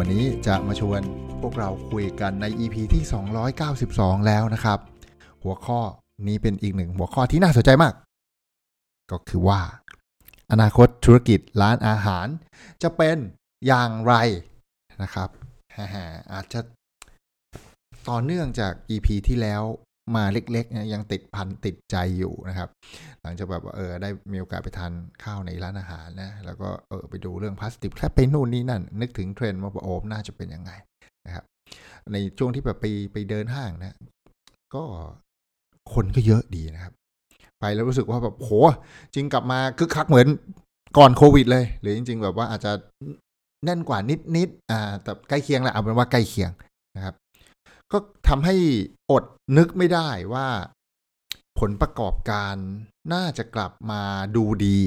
วันนี้จะมาชวนพวกเราคุยกันใน EP ที่ 292 แล้วนะครับ หัวข้อนี้เป็นอีกหนึ่งหัวข้อที่น่าสนใจมาก ก็คือว่า อนาคตธุรกิจร้านอาหาร จะเป็นอย่างไรนะครับอาจจะต่อเนื่องจาก EP ที่แล้ว มาเล็กๆยังติดพันติดใจอยู่นะครับ หลังจากแบบเออได้มีโอกาสไปทานข้าวในร้านอาหารนะแล้วก็เออไปดูเรื่องพลาสติกแค่ไปนู่นนี่นั่น นึกถึงเทรนด์ว่าโอมน่าจะเป็นยังไงนะครับ ในช่วงที่แบบไปไปเดินห้างนะ ก็คนก็เยอะดีนะครับ ไปแล้วรู้สึกว่าแบบโหจริงกลับมาคึกคักเหมือนก่อนโควิดเลย หรือจริง ๆ แบบว่าอาจจะแน่นกว่านิดๆอ่าแต่ใกล้เคียงแหละเอาเป็นว่าใกล้เคียงนะครับ ก็ทำให้อดนึกไม่ได้ว่าผลประกอบการน่าจะกลับมาดูดี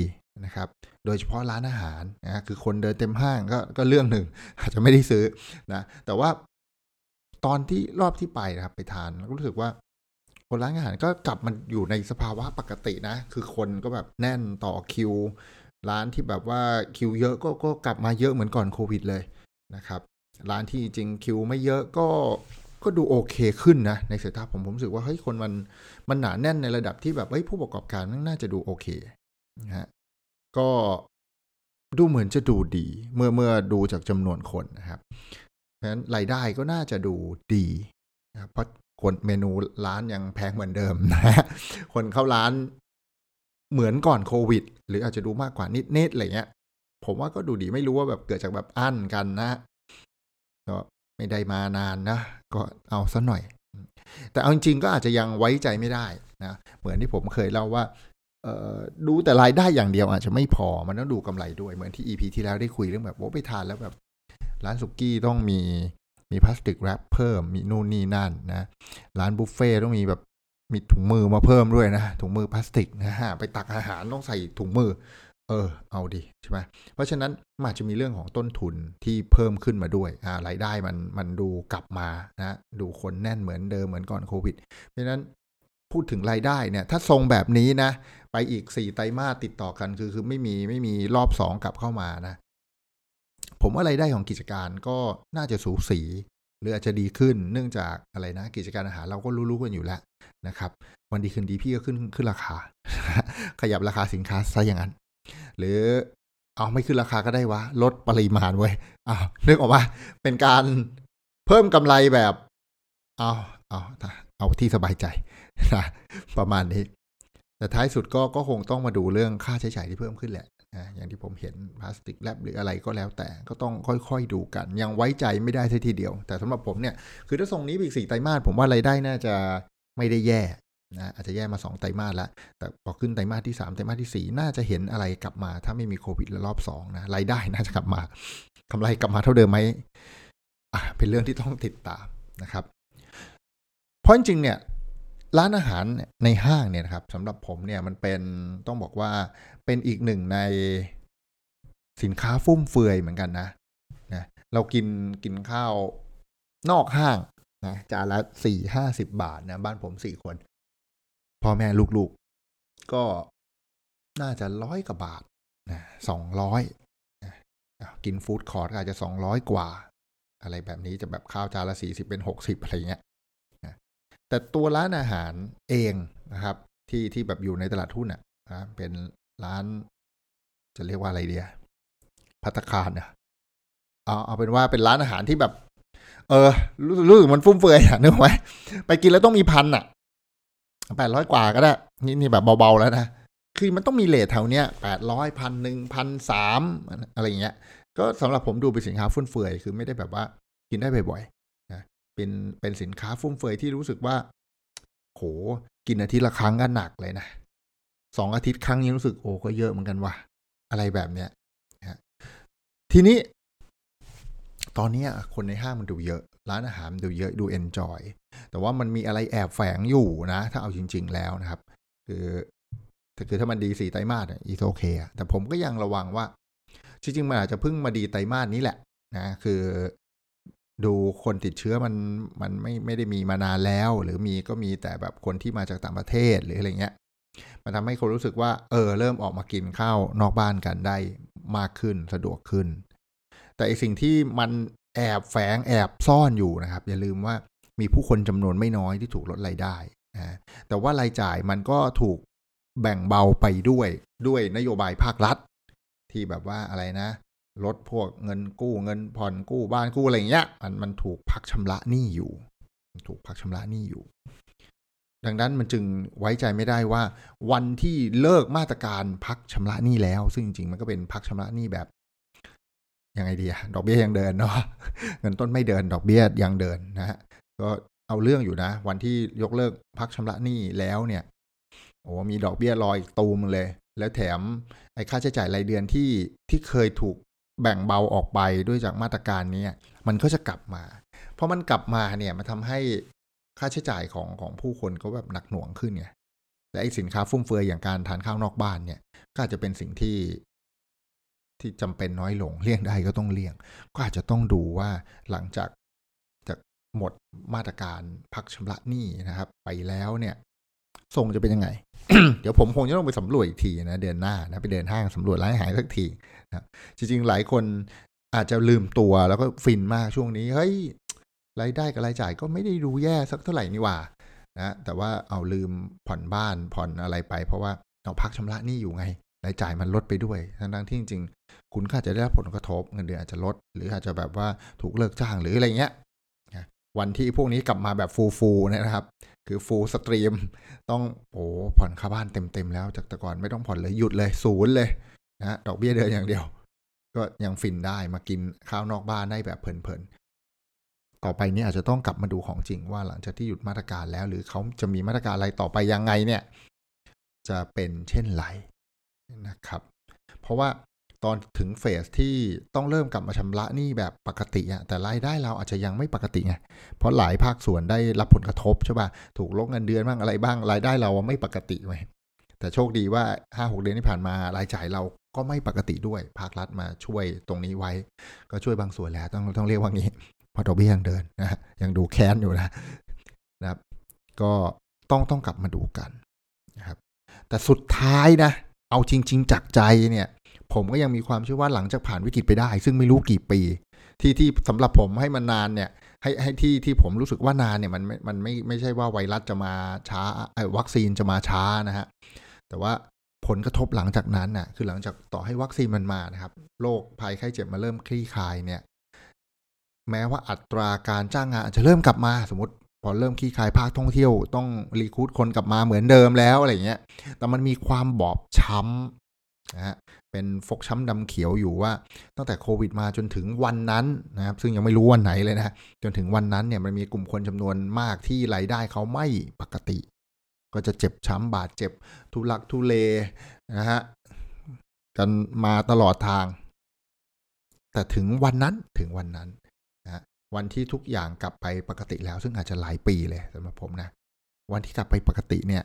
นะครับ โดยเฉพาะร้านอาหารนะคือคนเดินเต็มห้างก็ก็เรื่องหนึ่ง อาจจะไม่ได้ซื้อนะ แต่ว่าตอนที่รอบที่ไปนะครับ ไปทานก็รู้สึกว่า คนร้านอาหารก็กลับมาอยู่ในสภาวะปกตินะ คือคนก็แบบแน่นต่อคิว ร้านที่แบบว่าคิวเยอะก็ก็กลับมาเยอะเหมือนก่อนโควิดเลยนะครับ ร้านที่จริงคิวไม่เยอะก็ ก็ดูโอเคขึ้นนะ ในสายตาผมผมรู้สึกว่าเฮ้ยคนมันมันหนาแน่นในระดับที่แบบเฮ้ยผู้ประกอบการน่าจะดูโอเคนะฮะก็ดูเหมือนจะดูดี เมื่อเมื่อดูจากจำนวนคนนะครับเพราะฉะนั้นรายได้ก็น่าจะดูดีนะเพราะคนเมนูร้านยังแพงเหมือนเดิมนะฮะคนเข้าร้านเหมือนก่อนโควิด หรืออาจจะดูมากกว่านิดๆอะไรเงี้ย ผมว่าก็ดูดีไม่รู้ว่าแบบเกิดจากแบบอั้นกันนะ ไม่ได้มานานนะ ก็เอาซะหน่อย แต่เอาจริงๆก็อาจจะยังไว้ใจไม่ได้นะเหมือนที่ผมเคยเล่าว่าดูแต่รายได้อย่างเดียวอาจจะไม่พอมันต้องดูกำไรด้วยเหมือนที่ EP ที่แล้วได้คุยเรื่องแบบว่าไปทานแล้วแบบ ร้านสุกี้ต้องมีมีพลาสติกแรปเพิ่มมีนู่นนี่นั่นนะร้านบุฟเฟ่ต้องมีแบบมีถุงมือมาเพิ่มด้วยนะถุงมือพลาสติกนะฮะไปตักอาหารต้องใส่ถุงมือ เออเอาดิใช่ไหมเพราะฉะนั้นมันอาจจะมีเรื่องของต้นทุนที่เพิ่มขึ้นมาด้วยอ่ารายได้มันมันดูกลับมานะดูคนแน่นเหมือนเดิมเหมือนก่อนโควิด เพราะฉะนั้นพูดถึงรายได้เนี่ย ถ้าทรงแบบนี้นะ ไปอีกสี่ไตรมาสติดต่อกันคือคือไม่มีไม่มีรอบสองกลับเข้ามานะ ผมว่ารายได้ของกิจการก็น่าจะสูสี หรืออาจจะดีขึ้นเนื่องจากอะไรนะ กิจการอาหารเราก็รู้ๆกันอยู่แล้วนะครับ วันดีคืนดีพี่ก็ขึ้นขึ้นราคา ขยับราคาสินค้าซะอย่างนั้น หรือเอาไม่ขึ้นราคาก็ได้วะ ลดปริมาณไว้อ้าวนึกออกว่าเป็นการเพิ่มกำไรแบบเอาเอาเอาที่สบายใจนะประมาณนี้ แต่ท้ายสุดก็ก็คงต้องมาดูเรื่องค่าใช้จ่ายที่เพิ่มขึ้นแหละนะอย่างที่ผมเห็นพลาสติกแลบหรืออะไรก็แล้วแต่ก็ต้องค่อยๆดูกัน ยังไว้ใจไม่ได้ทีเดียว แต่สำหรับผมเนี่ย คือถ้าทรงนี้อีกสี่ไตรมาสผมว่ารายได้น่าจะไม่ได้แย่ นะอาจจะแย่มา 2 ไตรมาสแล้วแต่พอขึ้นไตรมาสที่ 3 ไตรมาสที่ 4 น่าจะเห็นอะไรกลับมา ถ้าไม่มีโควิดรอบ2นะรายได้น่าจะกลับมากำไรกลับมาเท่าเดิมไหมอะเป็นเรื่องที่ต้องติดตามนะครับ เพราะจริงเนี่ยร้านอาหารในห้างเนี่ยนะครับสำหรับผมเนี่ยมันเป็นต้องบอกว่าเป็นอีกหนึ่งในสินค้าฟุ่มเฟือยเหมือนกันนะนะเรากินกินข้าวนอกห้างนะจานละสี่ห้าสิบบาทนะบ้านผมสี่คน พ่อแม่ลูกๆ ก็น่าจะร้อยกว่าบาทนะสองร้อยกินฟู้ดคอร์ทอาจจะสองร้อยกว่า อะไรแบบนี้จะแบบข้าวจานละสี่สิบเป็นหกสิบอะไรเงี้ยแต่ตัวร้านอาหารเองนะครับ ที่ที่แบบอยู่ในตลาดทุนอะนะเป็นร้านจะเรียกว่าอะไรเดียพัตคารเนี่ยเอาเอาเป็นว่าเป็นร้านอาหารที่แบบ เออรู้สึกมันฟุ่มเฟือยอะนึกไหมไปกินแล้วต้องมีพันอะ แปดร้อยกว่าก็ได้นี่นี่แบบเบาๆแล้วนะ คือมันต้องมีเลทแถวเนี้ยแปดร้อยพันหนึ่งพันสามอะไรเงี้ย ก็สำหรับผมดูเป็นสินค้าฟุ่มเฟือยคือไม่ได้แบบว่ากินได้บ่อยๆนะเป็นเป็นสินค้าฟุ่มเฟือยที่รู้สึกว่า โหกินอาทิตย์ละครั้งก็หนักเลยนะสองอาทิตย์ครั้งนี้รู้สึกโอ้ก็เยอะเหมือนกันว่ะอะไรแบบเนี้ยนะทีนี้ ตอนนี้คนในห้างมันดูเยอะ ร้านอาหารดูเยอะดูเอนจอยแต่ว่ามันมีอะไรแอบแฝงอยู่นะ ถ้าเอาจริง ๆ แล้วนะครับ คือถ้าคือถ้ามันดีสี่ไตรมาสอีโอเคแต่ผมก็ยังระวังว่า จริงๆมันอาจจะเพิ่งมาดีไตรมาสนี้แหละนะคือดูคนติดเชื้อมันมันไม่ไม่ได้มีมานานแล้ว หรือมีก็มีแต่แบบคนที่มาจากต่างประเทศหรืออะไรเงี้ยมันทำให้คนรู้สึกว่า เออ เริ่มออกมากินข้าวนอกบ้านกันได้มากขึ้นสะดวกขึ้น แต่อีสิ่งที่มันแอบแฝงแอบซ่อนอยู่นะครับ อย่าลืมว่ามีผู้คนจำนวนไม่น้อยที่ถูกลดรายได้นะแต่ว่ารายจ่ายมันก็ถูกแบ่งเบาไปด้วยด้วยนโยบายภาครัฐ ที่แบบว่าอะไรนะลดพวกเงินกู้เงินผ่อนกู้บ้านกู้อะไรเงี้ยมันมันถูกพักชำระหนี้อยู่ถูกพักชำระหนี้อยู่ ดังนั้นมันจึงไว้ใจไม่ได้ว่า วันที่เลิกมาตรการพักชำระหนี้แล้ว ซึ่งจริงๆมันก็เป็นพักชำระหนี้แบบ ยังไงดีอะดอกเบี้ยยังเดินเนาะเงินต้นไม่เดินดอกเบี้ยยังเดินนะฮะก็เอาเรื่องอยู่นะ วันที่ยกเลิกพักชำระหนี้แล้วเนี่ยโอ้มีดอกเบี้ยลอยตูมเลย แล้วแถมไอ้ค่าใช้จ่ายรายเดือนที่ที่เคยถูกแบ่งเบาออกไปด้วยจากมาตรการนี้มันก็จะกลับมาเพราะมันกลับมาเนี่ยมันทำให้ค่าใช้จ่ายของของผู้คนก็แบบหนักหน่วงขึ้นไงและไอ้สินค้าฟุ่มเฟือยอย่างการทานข้าวนอกบ้านเนี่ย ก็อาจจะเป็นสิ่งที่ ที่จำเป็นน้อยลงเลี่ยงได้ก็ต้องเลี่ยง ก็อาจจะต้องดูว่าหลังจากจากหมดมาตรการพักชำระหนี้นะครับ ไปแล้วเนี่ยทรงจะเป็นยังไง เดี๋ยวผมคงจะต้องไปสำรวจอีกทีนะเดือนหน้านะไปเดินห้างสำรวจร้านอาหารสักทีนะจริง ๆ หลายคนอาจจะลืมตัวแล้วก็ฟินมากช่วงนี้ เฮ้ยรายได้กับรายจ่ายก็ไม่ได้ดูแย่สักเท่าไหร่นี่ว่านะแต่ว่าเอาลืมผ่อนบ้านผ่อนอะไรไป เพราะว่าเอาพักชำระหนี้อยู่ไง รายจ่ายมันลดไปด้วย ทั้งที่จริงๆ คุณก็อาจะได้รับผลกระทบเงินเดือนอาจจะลด หรืออาจจะแบบว่าถูกเลิกจ้างหรืออะไรเงี้ยวันที่พวกนี้กลับมาแบบฟูฟูนะครับ คือฟูสตรีม ต้องโอ้ผ่อนค่าบ้านเต็มๆแล้ว จากแต่ก่อนไม่ต้องผ่อนเลยหยุดเลยศูนย์เลยนะดอกเบี้ยเดือนอย่างเดียว ก็ยังฟินได้มากินข้าวนอกบ้านได้แบบเพลินๆ ต่อไปนี้อาจจะต้องกลับมาดูของจริงว่าหลังจากที่หยุดมาตรการแล้ว หรือเขาจะมีมาตรการอะไรต่อไปยังไงเนี่ย จะเป็นเช่นไร นะครับ เพราะว่าตอนถึงเฟสที่ต้องเริ่มกลับมาชำระหนี้แบบปกติอะแต่รายได้เราอาจจะยังไม่ปกติไงเพราะหลายภาคส่วนได้รับผลกระทบใช่ป่ะถูกลดเงินเดือนบ้างอะไรบ้างรายได้เราไม่ปกติไว้แต่โชคดีว่าห้าหกเดือนที่ผ่านมารายจ่ายเราก็ไม่ปกติด้วยภาครัฐมาช่วยตรงนี้ไว้ ก็ช่วยบางส่วนแล้วต้องต้องเรียกว่างี้พอดอกเบี้ยยังเดินนะยังดูแค้นอยู่นะนะครับ ก็ต้องต้องกลับมาดูกันนะครับ แต่สุดท้ายนะ เอาจริง ๆ จากใจเนี่ย ผมก็ยังมีความเชื่อว่าหลังจากผ่านวิกฤตไปได้ ซึ่งไม่รู้กี่ปี ที่ที่สำหรับผมให้มันนานเนี่ย ให้ให้ที่ที่ผมรู้สึกว่านานเนี่ยมันมันไม่ไม่ใช่ว่าไวรัสจะมาช้าไอ้วัคซีนจะมาช้านะฮะแต่ว่าผลกระทบหลังจากนั้นน่ะคือหลังจากต่อให้วัคซีนมันมานะครับโรคภัยไข้เจ็บมาเริ่มคลี่คลายเนี่ย แม้ว่าอัตราการจ้างงานอาจจะเริ่มกลับมา สมมติ พอเริ่มคลี่คลายภาคท่องเที่ยวต้องรีคูดคนกลับมาเหมือนเดิมแล้วอะไรเงี้ย แต่มันมีความบอบช้ำนะฮะเป็นฟกช้ำดำเขียวอยู่ว่า ตั้งแต่โควิดมาจนถึงวันนั้นนะครับ ซึ่งยังไม่รู้วันไหนเลยนะจนถึงวันนั้นเนี่ยมันมีกลุ่มคนจำนวนมากที่รายได้เขาไม่ปกติ ก็จะเจ็บช้ำบาดเจ็บ ทุลักทุเลนะฮะกันมาตลอดทาง แต่ถึงวันนั้นถึงวันนั้น วันที่ทุกอย่างกลับไปปกติแล้ว ซึ่งอาจจะหลายปีเลยสำหรับผมนะ วันที่กลับไปปกติเนี่ย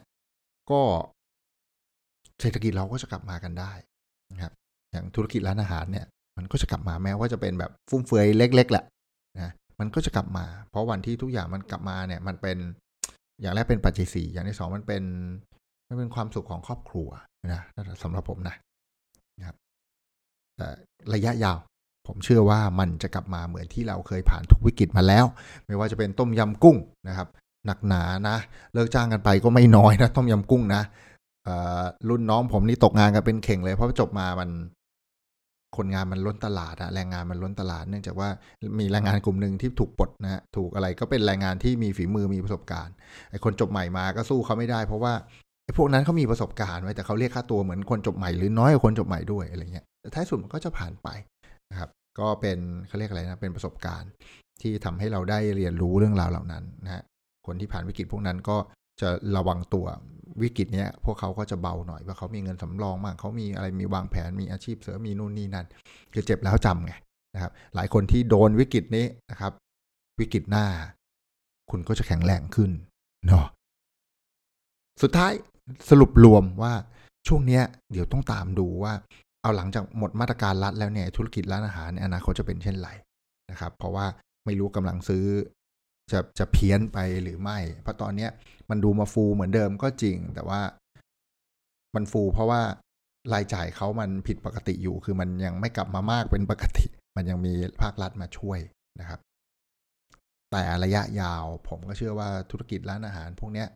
ก็เศรษฐกิจเราก็จะกลับมากันได้นะครับ อย่างธุรกิจร้านอาหารเนี่ย มันก็จะกลับมาแม้ว่าจะเป็นแบบฟุ่มเฟือยเล็ก ๆแหละนะมันก็จะกลับมา เพราะวันที่ทุกอย่างมันกลับมาเนี่ย มันเป็นอย่างแรกเป็นปัจจัยสี่อย่างที่สองมันเป็นมันเป็นความสุขของครอบครัวนะสำหรับผมนะนะครับแต่ระยะยาว ผมเชื่อว่ามันจะกลับมาเหมือนที่เราเคยผ่านทุกวิกฤตมาแล้ว ไม่ว่าจะเป็นต้มยำกุ้งนะครับ หนักหนานะ เลิกจ้างกันไปก็ไม่น้อยนะ ต้มยำกุ้งนะรุ่นน้องผมนี่ตกงานกันเป็นเข่งเลย เพราะจบมามันคนงานมันล้นตลาดอะแรงงานมันล้นตลาด เนื่องจากว่ามีแรงงานกลุ่มหนึ่งที่ถูกปลดนะฮะถูกอะไรก็เป็นแรงงานที่มีฝีมือมีประสบการณ์ไอ้คนจบใหม่มาก็สู้เขาไม่ได้ เพราะว่าไอ้พวกนั้นเขามีประสบการณ์ไว้แต่เขาเรียกค่าตัวเหมือนคนจบใหม่หรือน้อยกว่าคนจบใหม่ด้วยอะไรเงี้ยแต่ท้ายสุดมันก็จะผ่านไป ก็เป็นเขาเรียกอะไรนะเป็นประสบการณ์ ที่ทำให้เราได้เรียนรู้เรื่องราวเหล่านั้นนะฮะคนที่ผ่านวิกฤตพวกนั้นก็จะระวังตัววิกฤตเนี้ยพวกเขาก็จะเบาหน่อยว่าเขามีเงินสำรองมากเขามีอะไรมีวางแผนมีอาชีพเสริมมีนู่นนี่นั่นคือเจ็บแล้วจำไงนะครับ หลายคนที่โดนวิกฤตนี้นะครับ วิกฤตหน้า คุณก็จะแข็งแรงขึ้นเนาะสุดท้ายสรุปรวมว่าช่วงเนี้ย เดี๋ยวต้องตามดูว่า เอาหลังจากหมดมาตรการรัดแล้วเนี่ยธุรกิจร้านอาหารในอนาคตจะเป็นเช่นไรนะครับ เพราะว่าไม่รู้กำลังซื้อ จะจะเพี้ยนไปหรือไม่ เพราะตอนเนี้ยมันดูมาฟูเหมือนเดิมก็จริง แต่ว่ามันฟูเพราะว่ารายจ่ายเขามันผิดปกติอยู่ คือมันยังไม่กลับมามากเป็นปกติ มันยังมีภาครัฐมาช่วยนะครับ แต่ระยะยาวผมก็เชื่อว่าธุรกิจร้านอาหาร พวกเนี้ย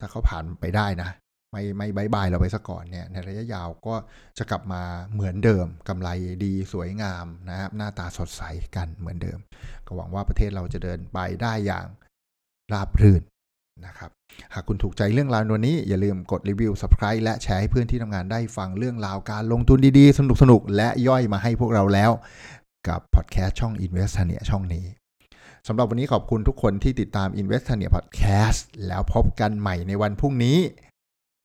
ถ้าเขาผ่านไปได้นะ ไม่ไม่บายบายเราไปซะก่อนเนี่ยในระยะยาวก็จะกลับมาเหมือนเดิมกำไรดีสวยงามนะครับหน้าตาสดใสกันเหมือนเดิม ก็หวังว่าประเทศเราจะเดินไปได้อย่างราบรื่นนะครับหากคุณถูกใจเรื่องราวนี้ อย่าลืมกดรีวิว subscribe และแชร์ให้เพื่อนที่ทำงานได้ฟังเรื่องราวการลงทุนดีๆ สนุกๆ และย่อยมาให้พวกเราแล้ว กับพอดแคสต์ช่อง Investania ช่องนี้สำหรับวันนี้ขอบคุณทุกคนที่ติดตาม Investania Podcast แล้วพบกันใหม่ในวันพรุ่งนี้